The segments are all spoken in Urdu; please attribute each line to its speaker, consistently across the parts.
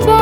Speaker 1: بار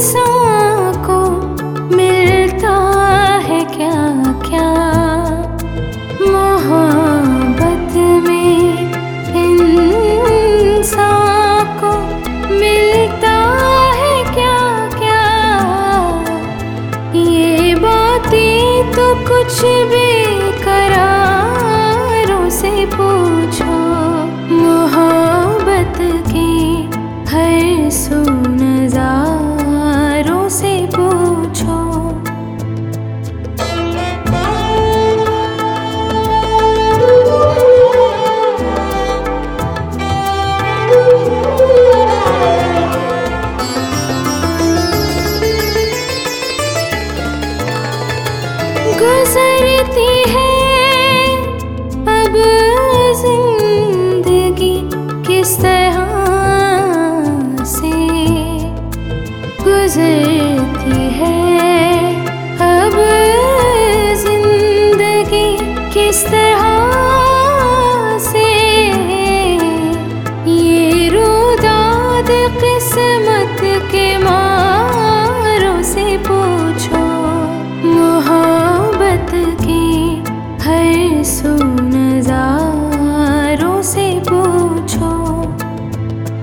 Speaker 1: انسان کو ملتا ہے کیا کیا؟ محبت میں انسان کو ملتا ہے کیا کیا؟ یہ باتیں تو کچھ بھی کراروں سے پوچھو، محبت کی ہر سونا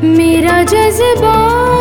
Speaker 1: میرا جذبہ